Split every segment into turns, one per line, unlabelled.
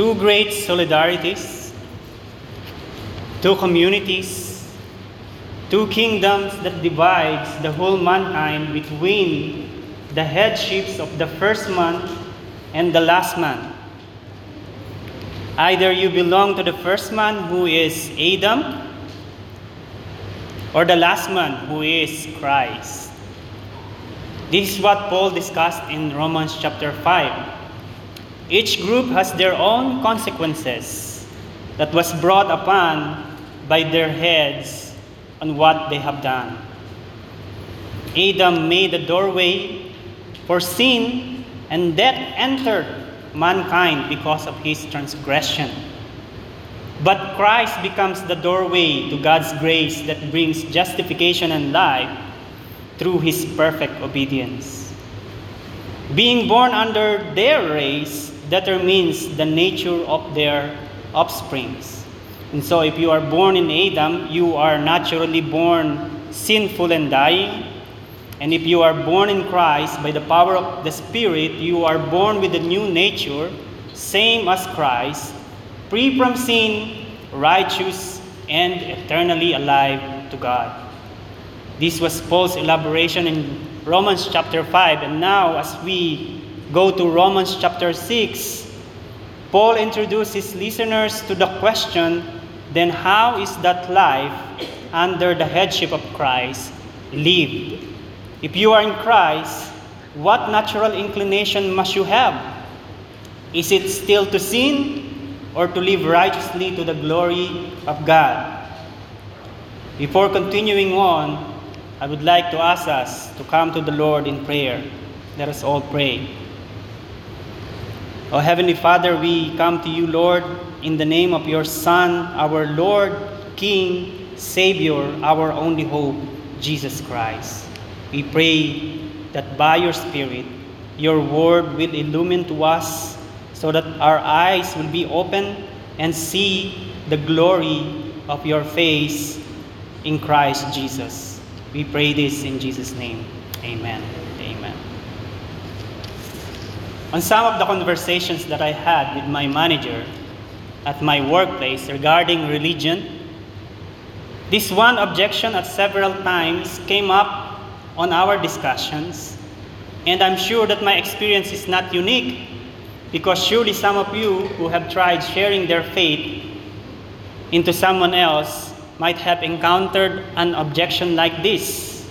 two great solidarities, two communities, two kingdoms that divides the whole mankind between the headships of the first man and the last man. Either you belong to the first man who is Adam or the last man who is Christ. This is what Paul discussed in Romans chapter 5. Each group has their own consequences that was brought upon by their heads on what they have done. Adam made a doorway for sin, and death entered mankind because of his transgression. But Christ becomes the doorway to God's grace that brings justification and life through his perfect obedience. Being born under their race determines the nature of their offsprings. And so, if you are born in Adam, you are naturally born sinful and dying. And if you are born in Christ by the power of the Spirit, you are born with a new nature, same as Christ, free from sin, righteous, and eternally alive to God. This was Paul's elaboration in Romans chapter 5. And now, as we go to Romans chapter 6, Paul introduces listeners to the question then, how is that life under the headship of Christ lived? If you are in Christ, what natural inclination must you have? Is it still to sin or to live righteously to the glory of God? Before continuing on, I would like to ask us to come to the Lord in prayer. Let us all pray. O Heavenly Father, we come to you, Lord, in the name of your Son, our Lord, King, Savior, our only hope, Jesus Christ. We pray that by your Spirit, your word will illumine to us so that our eyes will be open and see the glory of your face in Christ Jesus. We pray this in Jesus' name. Amen. On some of the conversations that I had with my manager at my workplace regarding religion, this one objection at several times came up on our discussions, and I'm sure that my experience is not unique because surely some of you who have tried sharing their faith into someone else might have encountered an objection like this.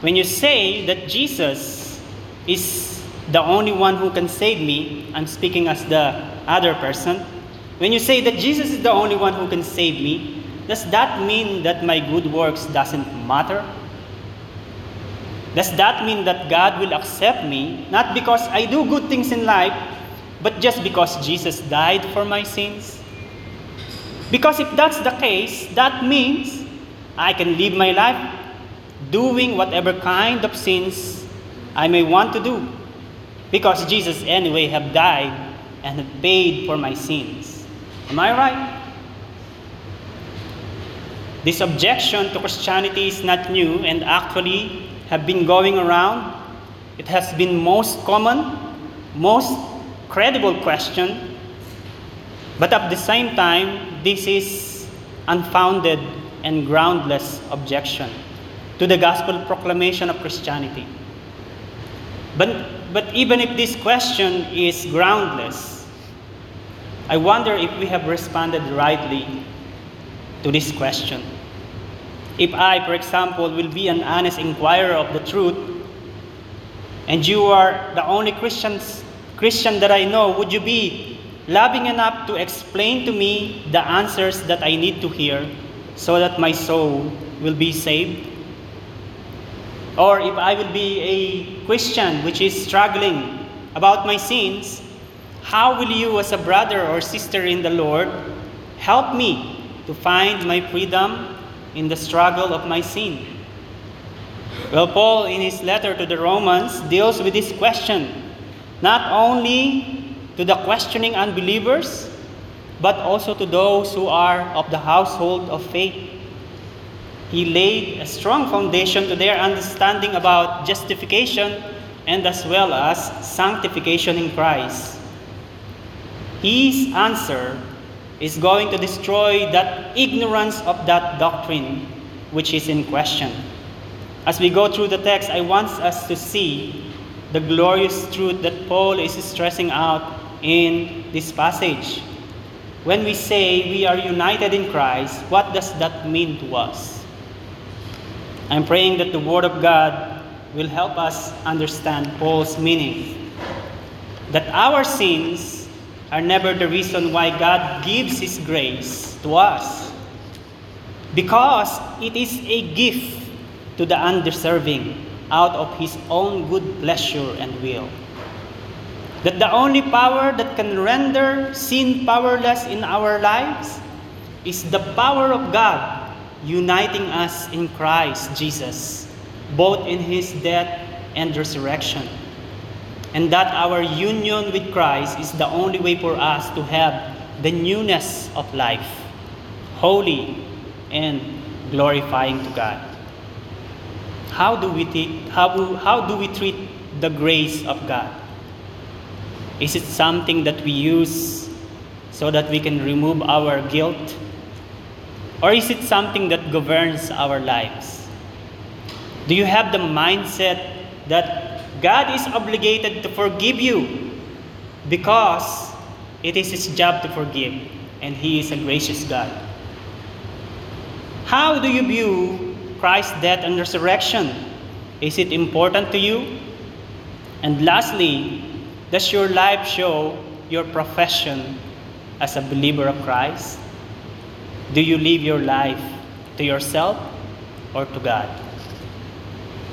When you say that Jesus is the only one who can save me, I'm speaking as the other person. When you say that Jesus is the only one who can save me, does that mean that my good works doesn't matter? Does that mean that God will accept me not because I do good things in life, but just because Jesus died for my sins? Because if that's the case, that means I can live my life doing whatever kind of sins I may want to do because Jesus anyway have died and have paid for my sins. Am I right? This objection to Christianity is not new and actually have been going around. It has been most common, most credible question, but at the same time, this is unfounded and groundless objection to the gospel proclamation of Christianity. But, but even if this question is groundless, I wonder if we have responded rightly to this question. If I, for example, will be an honest inquirer of the truth, and you are the only Christians, Christian that I know, would you be loving enough to explain to me the answers that I need to hear so that my soul will be saved? Or if I will be a Christian which is struggling about my sins, how will you, as a brother or sister in the Lord, help me to find my freedom in the struggle of my sin? Well, Paul, in his letter to the Romans, deals with this question not only to the questioning unbelievers, but also to those who are of the household of faith. He laid a strong foundation to their understanding about justification and as well as sanctification in Christ. his answer is going to destroy that ignorance of that doctrine which is in question. As we go through the text, I want us to see the glorious truth that Paul is stressing out in this passage. When we say we are united in Christ, what does that mean to us? I'm praying that the Word of God will help us understand Paul's meaning. That our sins are never the reason why God gives His grace to us. Because it is a gift to the undeserving out of His own good pleasure and will. That the only power that can render sin powerless in our lives is the power of God uniting us in Christ Jesus, both in His death and resurrection. And that our union with Christ is the only way for us to have the newness of life, holy and glorifying to God. How do we, how, how do we treat the grace of God? Is it something that we use so that we can remove our guilt? Or is it something that governs our lives? Do you have the mindset that God is obligated to forgive you because it is His job to forgive and He is a gracious God? How do you view Christ's death and resurrection? Is it important to you? And lastly, does your life show your profession as a believer of Christ? Do you live your life to yourself or to God?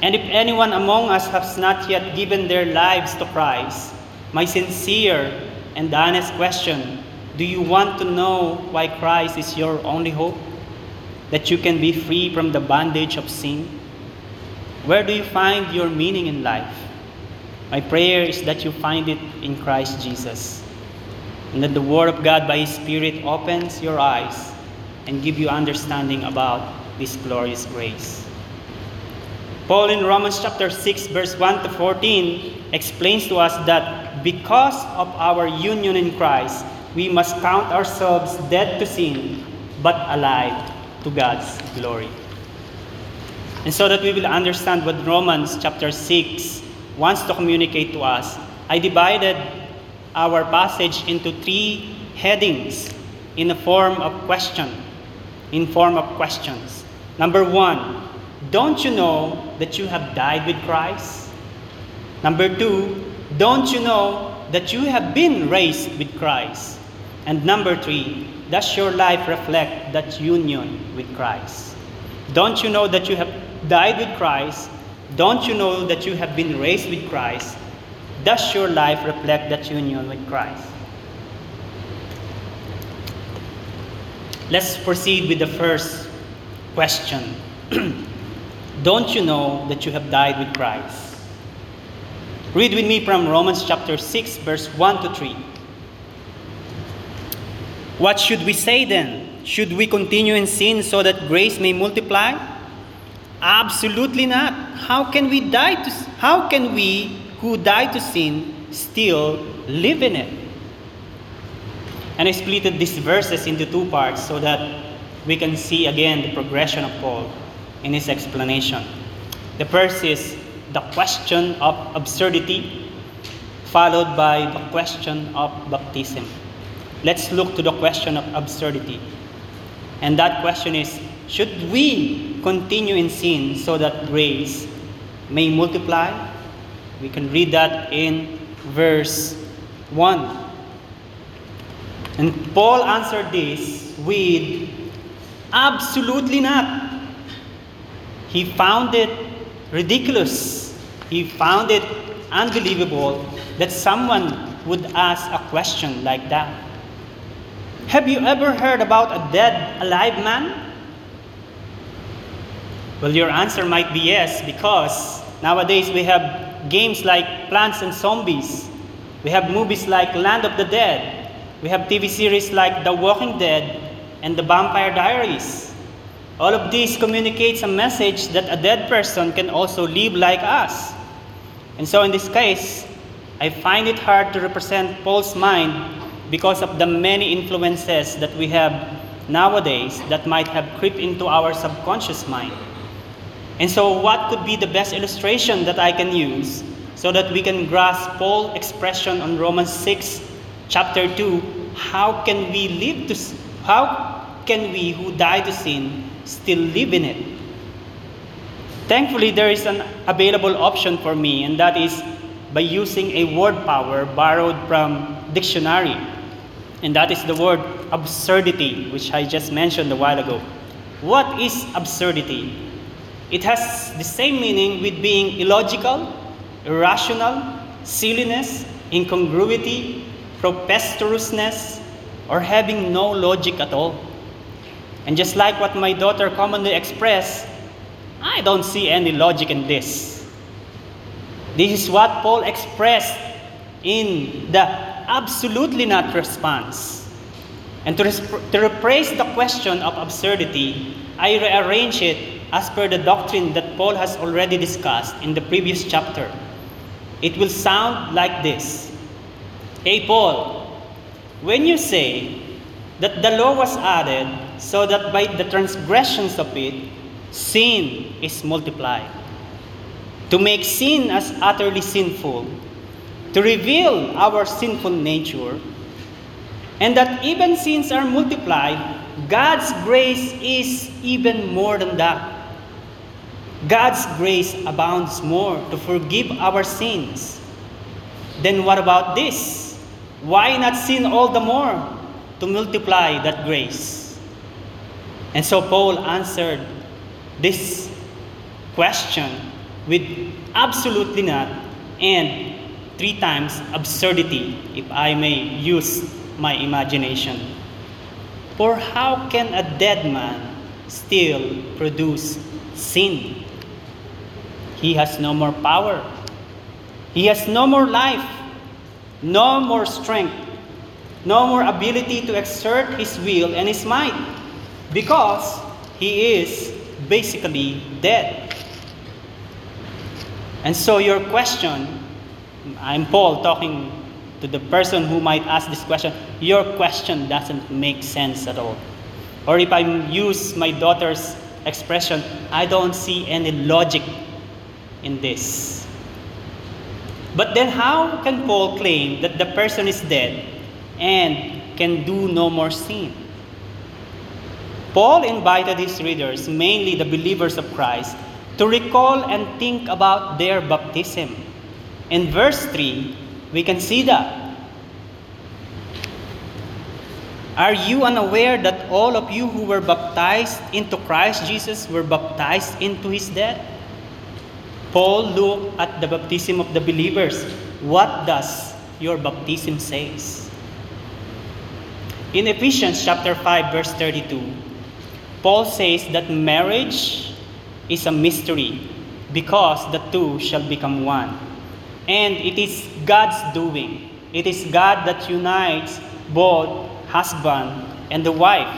And if anyone among us has not yet given their lives to Christ, my sincere and honest question do you want to know why Christ is your only hope? That you can be free from the bondage of sin? Where do you find your meaning in life? My prayer is that you find it in Christ Jesus. And that the Word of God by His Spirit opens your eyes and give you understanding about this glorious grace. Paul in Romans chapter 6 verse 1 to 14 explains to us that because of our union in Christ, we must count ourselves dead to sin but alive to God's glory. And so that we will understand what Romans chapter 6 wants to communicate to us, I divided our passage into three headings in the form of question, in form of questions. Number one, don't you know that you have died with Christ? Number two, don't you know that you have been raised with Christ? And number three, does your life reflect that union with Christ? Don't you know that you have died with Christ? Don't you know that you have been raised with Christ? Does your life reflect that union with Christ? Let's proceed with the first question. Don't you know that you have died with Christ? Read with me from Romans chapter 6, verse 1 to 3. What should we say then? Should we continue in sin so that grace may multiply? Absolutely not. How can we die to how can we who die to sin still live in it? And I split these verses into two parts so that we can see again the progression of Paul in his explanation. The first is the question of absurdity, followed by the question of baptism. Let's look to the question of absurdity. And that question is should we continue in sin so that grace may multiply? We can read that in verse 1. And Paul answered this with absolutely not. He found it ridiculous. He found it unbelievable that someone would ask a question like that. Have you ever heard about a dead, alive man? Well, your answer might be yes, because nowadays we have games like Plants and Zombies. We have movies like Land of the Dead. We have TV series like The Walking Dead and The Vampire Diaries. All of these communicates a message that a dead person can also live like us. And so in this case, I find it hard to represent Paul's mind because of the many influences that we have nowadays that might have crept into our subconscious mind. And so, what could be the best illustration that I can use so that we can grasp Paul's expression on Romans 6, chapter 2? How can we live to how can we who die to sin still live in it? Thankfully, there is an available option for me, and that is by using a word power borrowed from dictionary. And that is the word absurdity, which I just mentioned a while ago. What is absurdity? It has the same meaning with being illogical, irrational, silliness, incongruity, preposterousness, or having no logic at all. And just like what my daughter commonly expressed, I don't see any logic in this. This is what Paul expressed in the absolutely not response. And to, to rephrase the question of absurdity, I rearrange it as per the doctrine that Paul has already discussed in the previous chapter. It will sound like this Hey, Paul, when you say that the law was added so that by the transgressions of it, sin is multiplied. To make sin as utterly sinful, to reveal our sinful nature, and that even sins are multiplied, God's grace is even more than that. God's grace abounds more to forgive our sins. Then what about this? Why not sin all the more to multiply that grace? And so Paul answered this question with absolutely not and three times absurdity, if I may use my imagination. For how can a dead man still produce sin? He has no more power. He has no more life, no more strength, no more ability to exert his will and his might because he is basically dead. And so, your question I'm Paul talking to the person who might ask this question. Your question doesn't make sense at all. Or if I use my daughter's expression, I don't see any logic in this. But then, how can Paul claim that the person is dead and can do no more sin? Paul invited his readers, mainly the believers of Christ, to recall and think about their baptism. In verse 3, we can see that. Are you unaware that all of you who were baptized into Christ Jesus were baptized into his death? Paul looked at the baptism of the believers. What does your baptism says? In Ephesians chapter 5 verse 32, Paul says that marriage is a mystery because the two shall become one. And it is God's doing. It is God that unites both husband and the wife.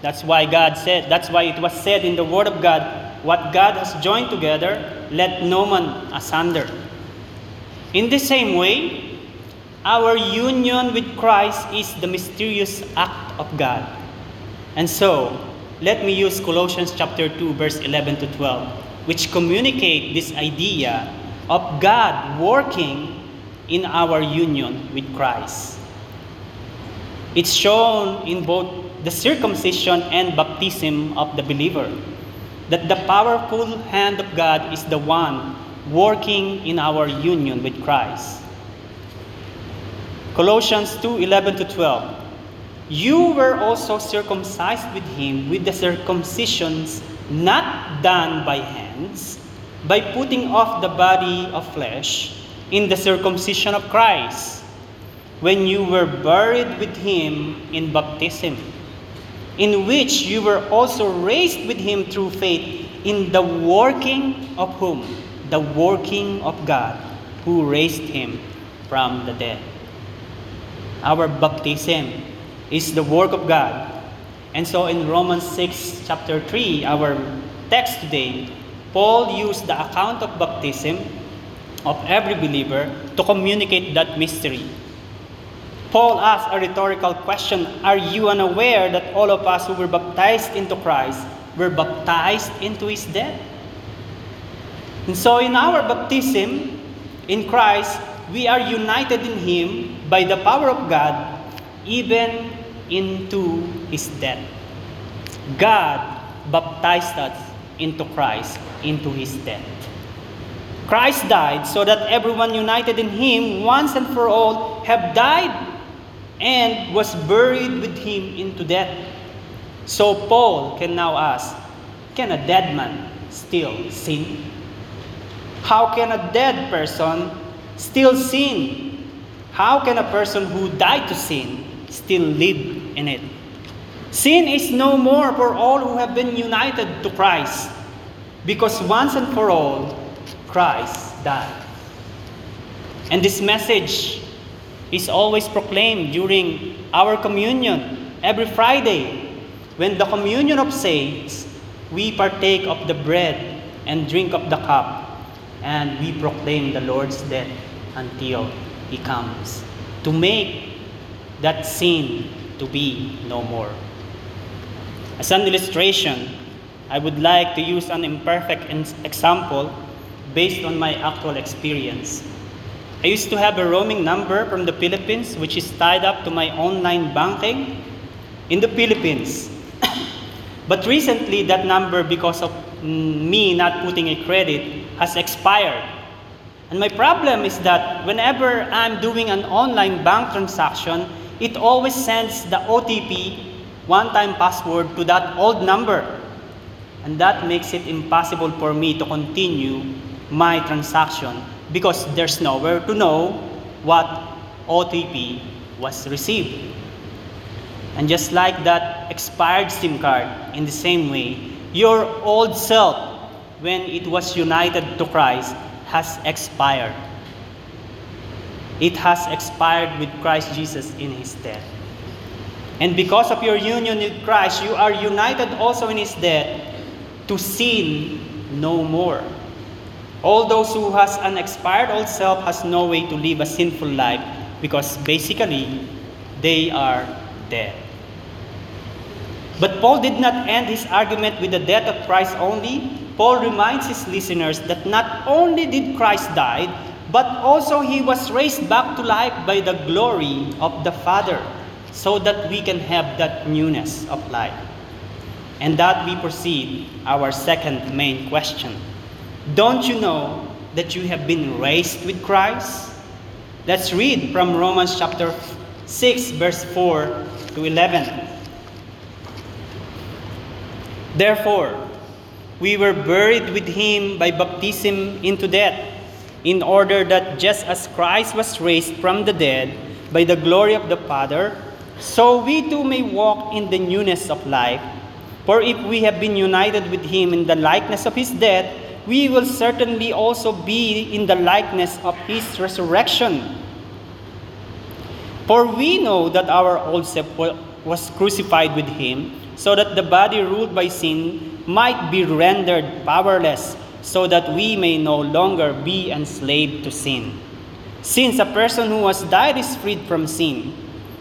That's why God said, that's why it was said in the Word of God, what God has joined together, let no man asunder. In the same way, our union with Christ is the mysterious act of God. And so, let me use Colossians chapter 2 verse 11 to 12 which communicate this idea of God working in our union with Christ. It's shown in both the circumcision and baptism of the believer that the powerful hand of God is the one working in our union with Christ. Colossians 2 11 to 12 you were also circumcised with him with the circumcisions not done by hands, by putting off the body of flesh in the circumcision of Christ, when you were buried with him in baptism, in which you were also raised with him through faith in the working of whom? The working of God, who raised him from the dead. Our baptism is the work of God. And so in Romans 6, chapter 3, our text today, Paul used the account of baptism of every believer to communicate that mystery. Paul asked a rhetorical question Are you unaware that all of us who were baptized into Christ were baptized into his death? And so, in our baptism in Christ, we are united in him by the power of God, even into his death. God baptized us into Christ, into his death. Christ died so that everyone united in him once and for all have died and was buried with him into death. So Paul can now ask, can a dead man still sin? How can a dead person still sin? How can a person who died to sin still live in it? Sin is no more for all who have been united to Christ because once and for all, Christ died. And this message is always proclaimed during our communion every Friday. When the communion of saints, we partake of the bread and drink of the cup, and we proclaim the Lord's death until He comes to make that sin to be no more. As an illustration, I would like to use an imperfect example based on my actual experience. I used to have a roaming number from the Philippines, which is tied up to my online banking in the Philippines. but recently, that number, because of mm, me not putting a credit, has expired. And my problem is that whenever I'm doing an online bank transaction, it always sends the OTP, one time password, to that old number. And that makes it impossible for me to continue my transaction because there's nowhere to know what OTP was received. And just like that expired SIM card, in the same way, your old self, when it was united to Christ, has expired. It has expired with Christ Jesus in his death. And because of your union with Christ, you are united also in his death to sin no more. All those who has an expired old self has no way to live a sinful life because basically they are dead. But Paul did not end his argument with the death of Christ only. Paul reminds his listeners that not only did Christ die, but also he was raised back to life by the glory of the Father, so that we can have that newness of life. And that we proceed our second main question. Don't you know that you have been raised with Christ? Let's read from Romans chapter 6, verse 4 to 11. Therefore, we were buried with him by baptism into death, in order that just as Christ was raised from the dead by the glory of the Father, so we too may walk in the newness of life. For if we have been united with him in the likeness of his death, we will certainly also be in the likeness of his resurrection. For we know that our old self was crucified with him, so that the body ruled by sin might be rendered powerless, so that we may no longer be enslaved to sin. Since a person who has died is freed from sin.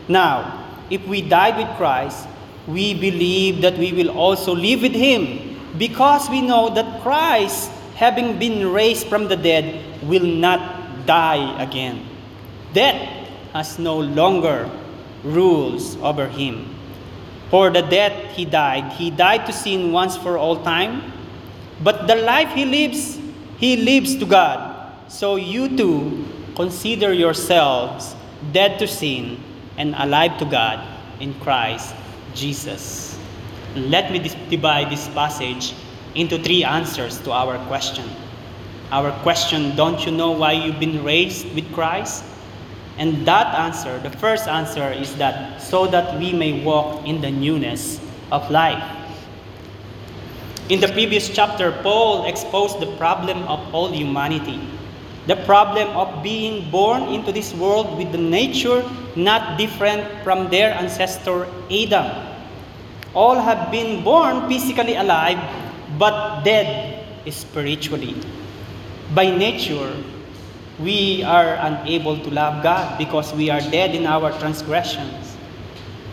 Now, if we died with Christ, we believe that we will also live with him, because we know that Christ having been raised from the dead, will not die again. Death has no longer rules over him. For the death he died, he died to sin once for all time. But the life he lives, he lives to God. So you too consider yourselves dead to sin and alive to God in Christ Jesus. Let me divide this passage into three answers to our question. Our question, don't you know why you've been raised with Christ? And that answer, the first answer is that so that we may walk in the newness of life. In the previous chapter, Paul exposed the problem of all humanity. The problem of being born into this world with the nature not different from their ancestor Adam. All have been born physically alive but dead spiritually. By nature, we are unable to love God because we are dead in our transgressions.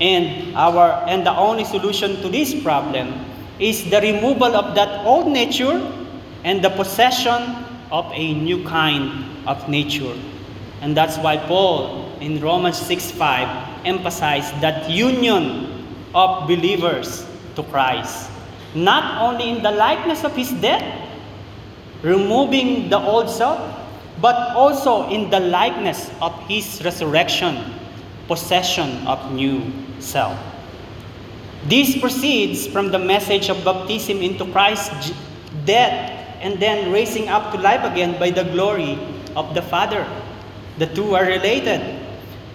And our and the only solution to this problem is the removal of that old nature and the possession of a new kind of nature. And that's why Paul in Romans 6:5 emphasized that union of believers to Christ, not only in the likeness of his death, removing the old self, but also in the likeness of his resurrection, possession of new self. This proceeds from the message of baptism into Christ's death and then raising up to life again by the glory of the Father. The two are related.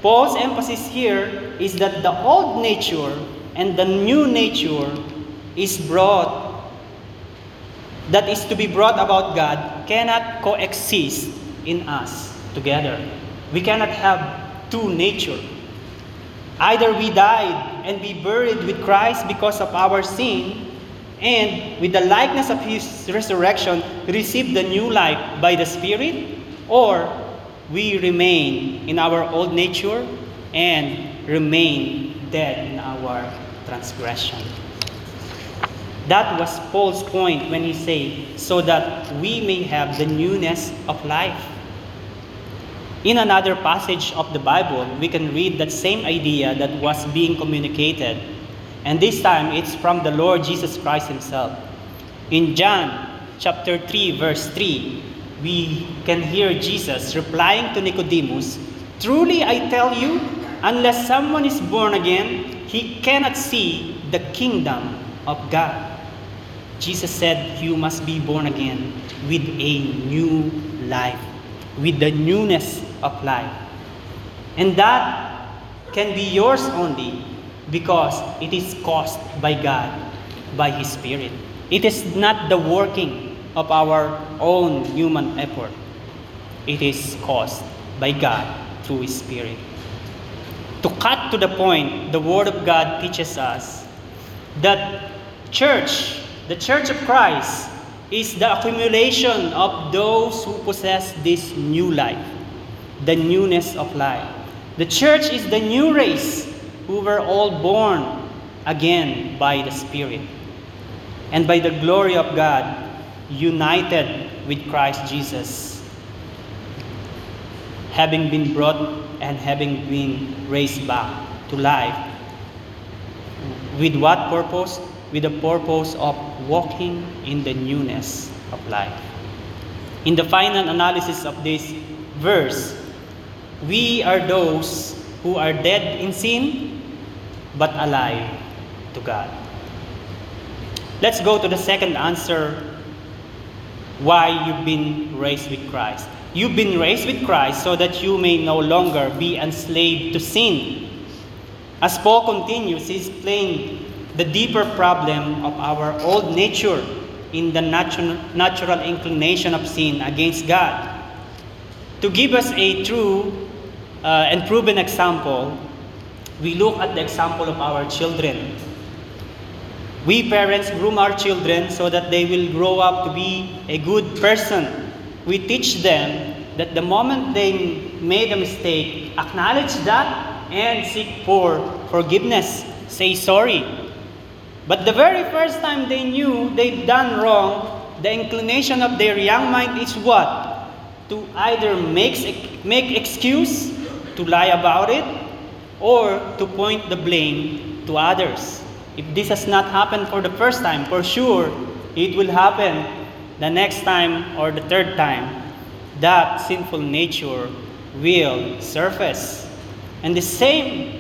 Paul's emphasis here is that the old nature and the new nature is brought that is to be brought about God cannot coexist in us together. We cannot have two nature. Either we died and be buried with Christ because of our sin, and with the likeness of his resurrection receive the new life by the Spirit, or we remain in our old nature and remain dead in our transgression. That was Paul's point when he said, so that we may have the newness of life. In another passage of the Bible, we can read that same idea that was being communicated. And this time it's from the Lord Jesus Christ himself. In John chapter 3 verse 3, we can hear Jesus replying to Nicodemus, "Truly I tell you, unless someone is born again, he cannot see the kingdom of God." Jesus said, You must be born again with a new life, with the newness of life. And that can be yours only because it is caused by God, by His Spirit. It is not the working of our own human effort, it is caused by God through His Spirit. To cut to the point, the Word of God teaches us that church the Church of Christ is the accumulation of those who possess this new life, the newness of life. The church is the new race who were all born again by the Spirit and by the glory of God, united with Christ Jesus, having been brought and having been raised back to life. With what purpose? with the purpose of walking in the newness of life. In the final analysis of this verse, we are those who are dead in sin but alive to God. Let's go to the second answer why you've been raised with Christ. You've been raised with Christ so that you may no longer be enslaved to sin. As Paul continues, he explained the deeper problem of our old nature in the natural, natural inclination of sin against God. To give us a true uh, and proven example, we look at the example of our children. We parents groom our children so that they will grow up to be a good person. We teach them that the moment they made a mistake, acknowledge that and seek for forgiveness. Say sorry. But the very first time they knew they've done wrong, the inclination of their young mind is what? To either make, make excuse, to lie about it, or to point the blame to others. If this has not happened for the first time, for sure it will happen the next time or the third time. That sinful nature will surface. And the same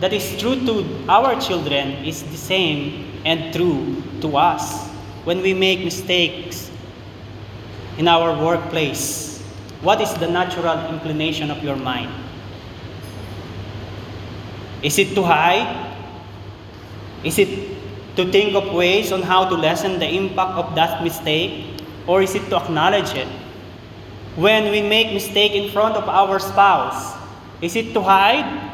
that is true to our children is the same and true to us when we make mistakes in our workplace. What is the natural inclination of your mind? Is it to hide? Is it to think of ways on how to lessen the impact of that mistake? Or is it to acknowledge it? When we make mistake in front of our spouse, is it to hide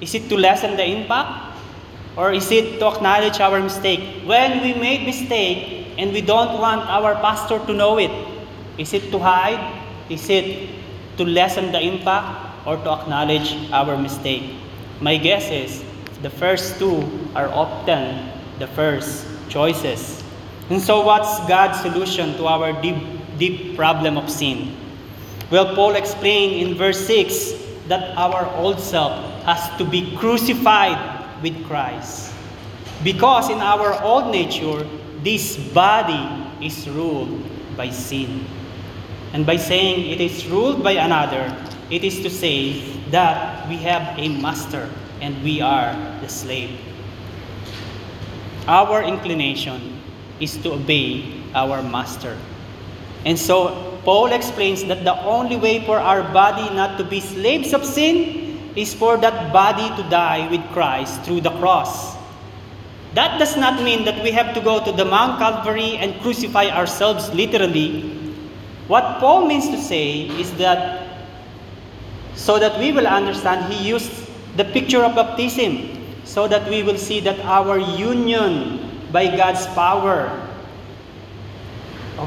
is it to lessen the impact? Or is it to acknowledge our mistake? When we made mistake and we don't want our pastor to know it, is it to hide? Is it to lessen the impact or to acknowledge our mistake? My guess is the first two are often the first choices. And so, what's God's solution to our deep, deep problem of sin? Well, Paul explained in verse 6 that our old self has to be crucified with Christ. Because in our old nature, this body is ruled by sin. And by saying it is ruled by another, it is to say that we have a master and we are the slave. Our inclination is to obey our master. And so Paul explains that the only way for our body not to be slaves of sin is for that body to die with Christ through the cross. That does not mean that we have to go to the Mount Calvary and crucify ourselves literally. What Paul means to say is that so that we will understand, he used the picture of baptism so that we will see that our union by God's power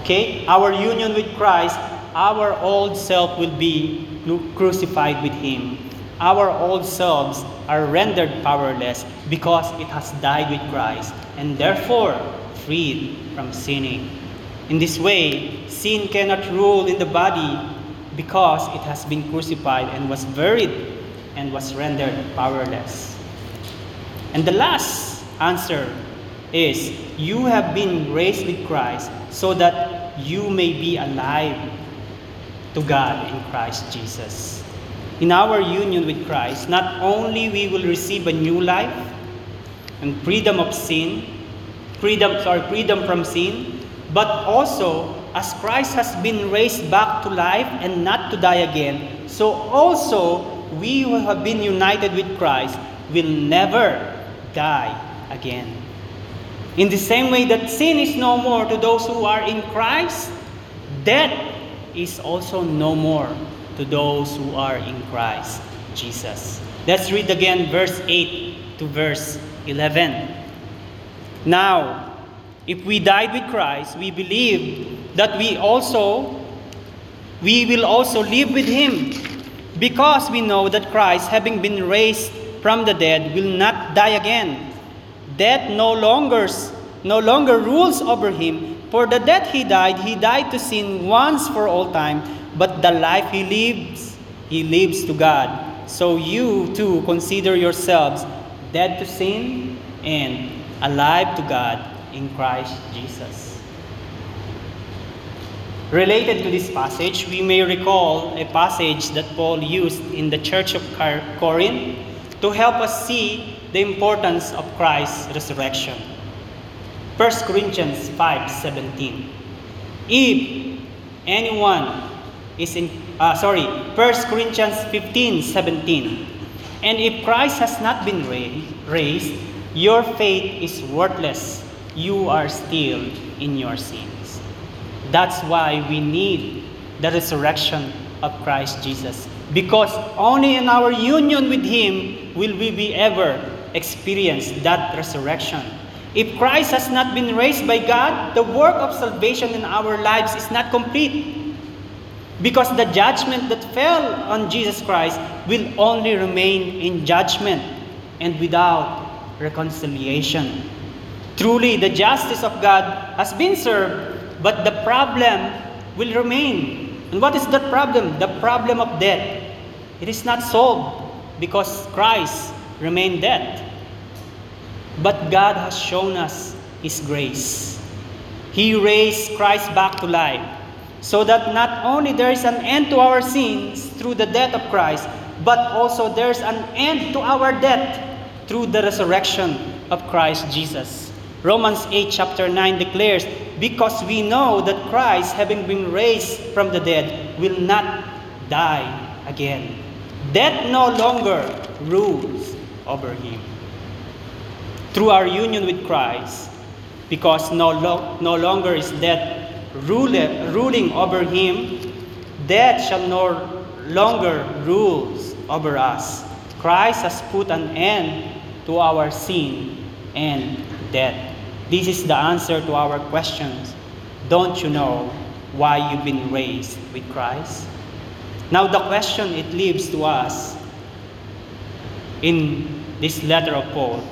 Okay? Our union with Christ, our old self will be crucified with Him. Our old selves are rendered powerless because it has died with Christ and therefore freed from sinning. In this way, sin cannot rule in the body because it has been crucified and was buried and was rendered powerless. And the last answer is you have been raised with Christ so that you may be alive to God in Christ Jesus. In our union with Christ, not only we will receive a new life and freedom of sin, freedom sorry, freedom from sin, but also as Christ has been raised back to life and not to die again, so also we who have been united with Christ will never die again. In the same way that sin is no more to those who are in Christ, death is also no more to those who are in Christ Jesus. Let's read again verse 8 to verse 11. Now, if we died with Christ, we believe that we also we will also live with him because we know that Christ having been raised from the dead will not die again. Death no longer, no longer rules over him. For the death he died, he died to sin once for all time. But the life he lives, he lives to God. So you too consider yourselves dead to sin and alive to God in Christ Jesus. Related to this passage, we may recall a passage that Paul used in the church of Corinth to help us see the importance of Christ's resurrection. 1 Corinthians 5:17. If anyone is in uh, sorry, 1 Corinthians 15:17. And if Christ has not been raised, your faith is worthless. You are still in your sins. That's why we need the resurrection of Christ Jesus. Because only in our union with Him will we be ever experience that resurrection. If Christ has not been raised by God, the work of salvation in our lives is not complete. Because the judgment that fell on Jesus Christ will only remain in judgment and without reconciliation. Truly, the justice of God has been served, but the problem will remain. And what is that problem? The problem of death. It is not solved because Christ remained dead. But God has shown us His grace. He raised Christ back to life so that not only there is an end to our sins through the death of Christ, but also there's an end to our death through the resurrection of Christ Jesus. Romans 8, chapter 9 declares, Because we know that Christ, having been raised from the dead, will not die again. Death no longer rules over him through our union with Christ, because no, lo- no longer is death rule- ruling over him, death shall no longer rule over us. Christ has put an end to our sin and death. This is the answer to our questions. Don't you know why you've been raised with Christ? Now, the question it leaves to us in this letter of Paul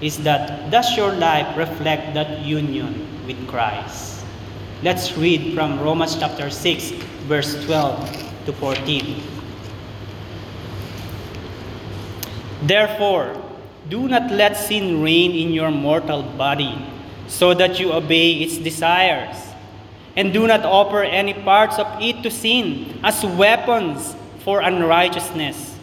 is that does your life reflect that union with Christ? Let's read from Romans chapter 6, verse 12 to 14. Therefore, do not let sin reign in your mortal body, so that you obey its desires. And do not offer any parts of it to sin as weapons for unrighteousness.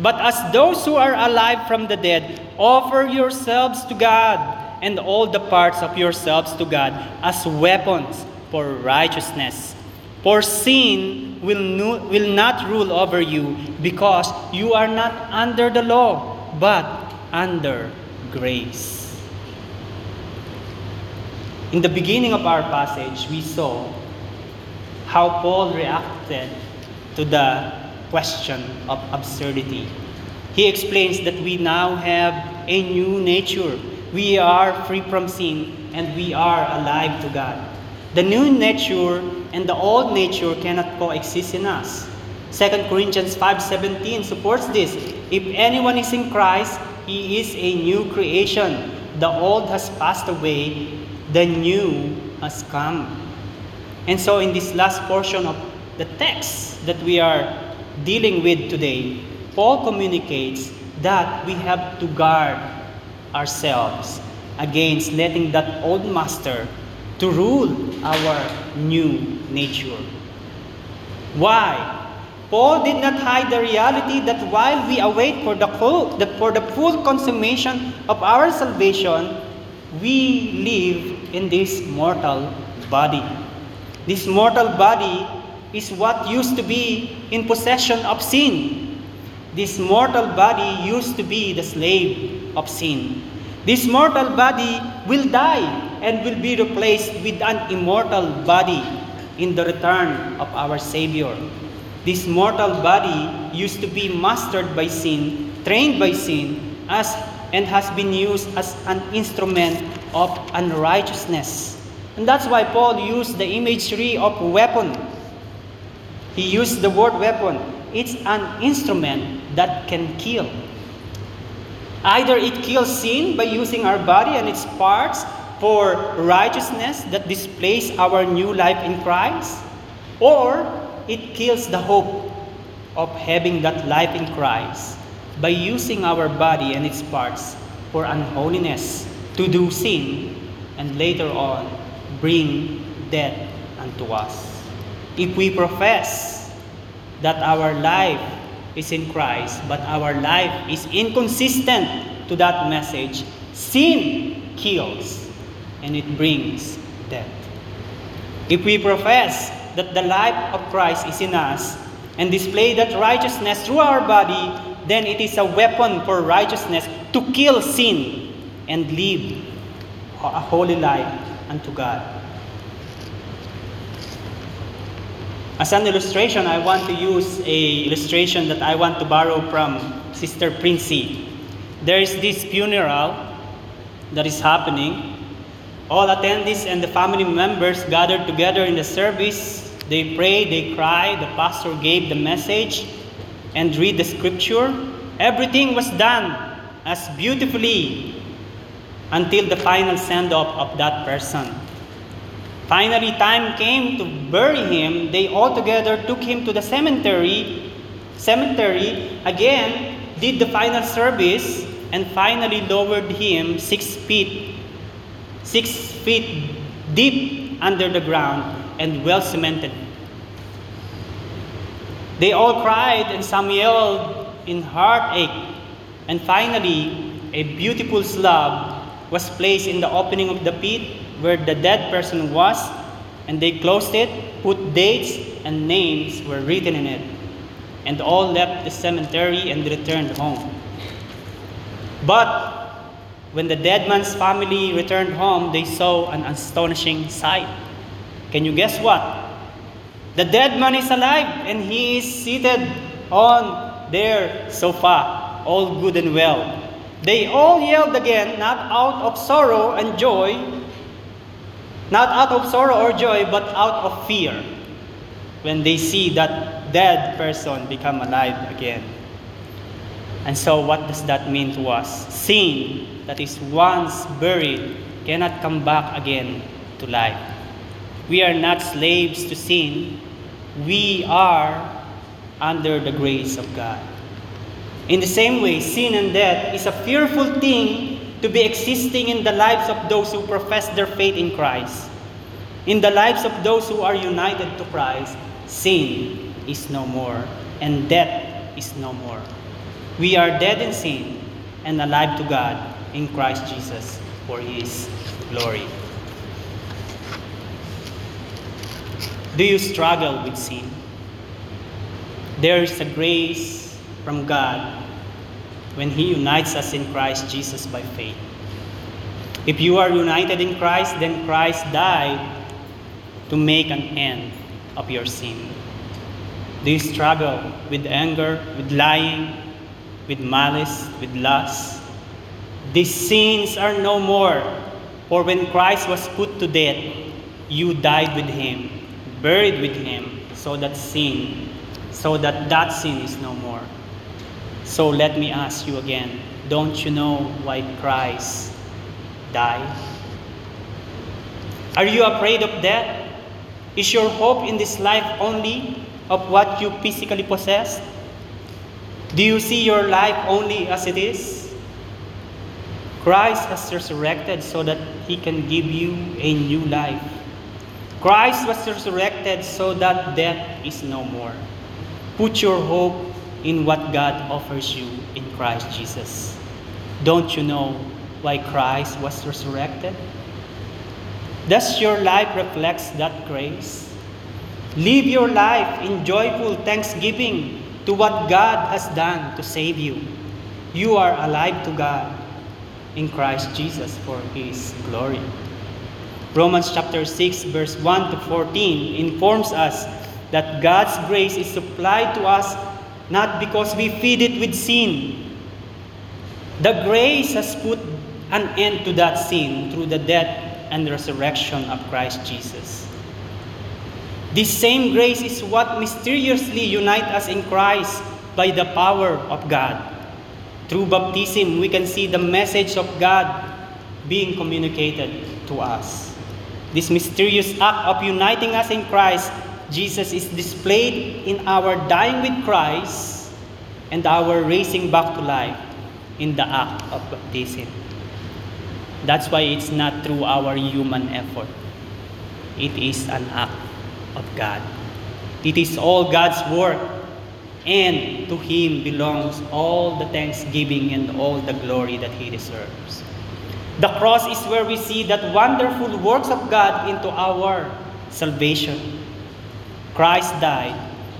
But as those who are alive from the dead, offer yourselves to God and all the parts of yourselves to God as weapons for righteousness. For sin will, no, will not rule over you because you are not under the law, but under grace. In the beginning of our passage, we saw how Paul reacted to the question of absurdity. He explains that we now have a new nature. We are free from sin and we are alive to God. The new nature and the old nature cannot coexist in us. 2 Corinthians 5:17 supports this. If anyone is in Christ, he is a new creation. The old has passed away, the new has come. And so in this last portion of the text that we are dealing with today, Paul communicates that we have to guard ourselves against letting that old master to rule our new nature. Why? Paul did not hide the reality that while we await for the, full, the, for the full consummation of our salvation, we live in this mortal body. This mortal body is what used to be in possession of sin. This mortal body used to be the slave of sin. This mortal body will die and will be replaced with an immortal body in the return of our Savior. This mortal body used to be mastered by sin, trained by sin, as and has been used as an instrument of unrighteousness. And that's why Paul used the imagery of weapon. He used the word weapon. It's an instrument that can kill. Either it kills sin by using our body and its parts for righteousness that displays our new life in Christ, or it kills the hope of having that life in Christ by using our body and its parts for unholiness, to do sin, and later on bring death unto us. If we profess that our life is in Christ, but our life is inconsistent to that message, sin kills and it brings death. If we profess that the life of Christ is in us and display that righteousness through our body, then it is a weapon for righteousness to kill sin and live a holy life unto God. As an illustration, I want to use a illustration that I want to borrow from Sister Princey. There is this funeral that is happening. All attendees and the family members gathered together in the service. They pray, they cry. The pastor gave the message and read the scripture. Everything was done as beautifully until the final send off of that person. Finally, time came to bury him. They all together took him to the cemetery. Cemetery again did the final service and finally lowered him six feet, six feet deep under the ground and well cemented. They all cried and some yelled in heartache. And finally, a beautiful slab was placed in the opening of the pit where the dead person was, and they closed it, put dates and names were written in it, and all left the cemetery and returned home. But when the dead man's family returned home, they saw an astonishing sight. Can you guess what? The dead man is alive and he is seated on their sofa, all good and well. They all yelled again, not out of sorrow and joy, not out of sorrow or joy, but out of fear when they see that dead person become alive again. And so, what does that mean to us? Sin that is once buried cannot come back again to life. We are not slaves to sin, we are under the grace of God. In the same way, sin and death is a fearful thing to be existing in the lives of those who profess their faith in Christ. In the lives of those who are united to Christ, sin is no more and death is no more. We are dead in sin and alive to God in Christ Jesus for His glory. Do you struggle with sin? There is a grace from God when He unites us in Christ Jesus by faith. If you are united in Christ, then Christ died to make an end of your sin. Do you struggle with anger, with lying, with malice, with lust? These sins are no more, for when Christ was put to death, you died with him, buried with him, so that sin, so that that sin is no more. So let me ask you again, don't you know why Christ died? Are you afraid of death? Is your hope in this life only of what you physically possess? Do you see your life only as it is? Christ has resurrected so that he can give you a new life. Christ was resurrected so that death is no more. Put your hope in what God offers you in Christ Jesus. Don't you know why Christ was resurrected? Does your life reflect that grace? Live your life in joyful thanksgiving to what God has done to save you. You are alive to God in Christ Jesus for His glory. Romans chapter 6, verse 1 to 14 informs us that God's grace is supplied to us not because we feed it with sin. The grace has put an end to that sin through the death and resurrection of Christ Jesus. This same grace is what mysteriously unites us in Christ by the power of God. Through baptism, we can see the message of God being communicated to us. This mysterious act of uniting us in Christ, Jesus is displayed in our dying with Christ and our raising back to life in the act of baptism. That's why it's not through our human effort. It is an act of God. It is all God's work, and to Him belongs all the thanksgiving and all the glory that He deserves. The cross is where we see that wonderful works of God into our salvation. Christ died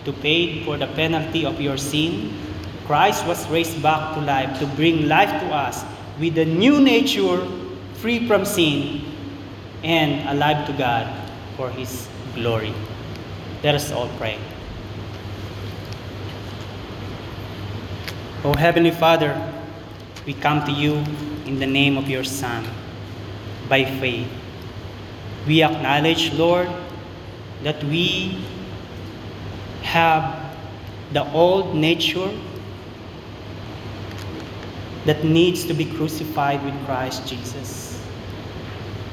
to pay for the penalty of your sin. Christ was raised back to life to bring life to us with a new nature free from sin, and alive to God for His glory. Let us all pray. O Heavenly Father, we come to you in the name of your Son by faith. We acknowledge, Lord, that we have the old nature that needs to be crucified with Christ Jesus.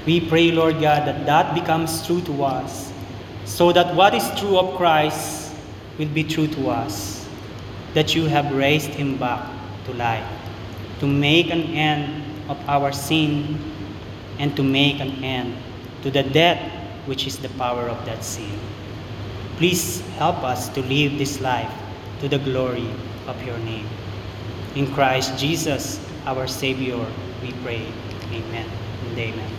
We pray, Lord God, that that becomes true to us, so that what is true of Christ will be true to us, that you have raised him back to life, to make an end of our sin, and to make an end to the death which is the power of that sin. Please help us to live this life to the glory of your name. In Christ Jesus, our Savior, we pray. Amen and amen.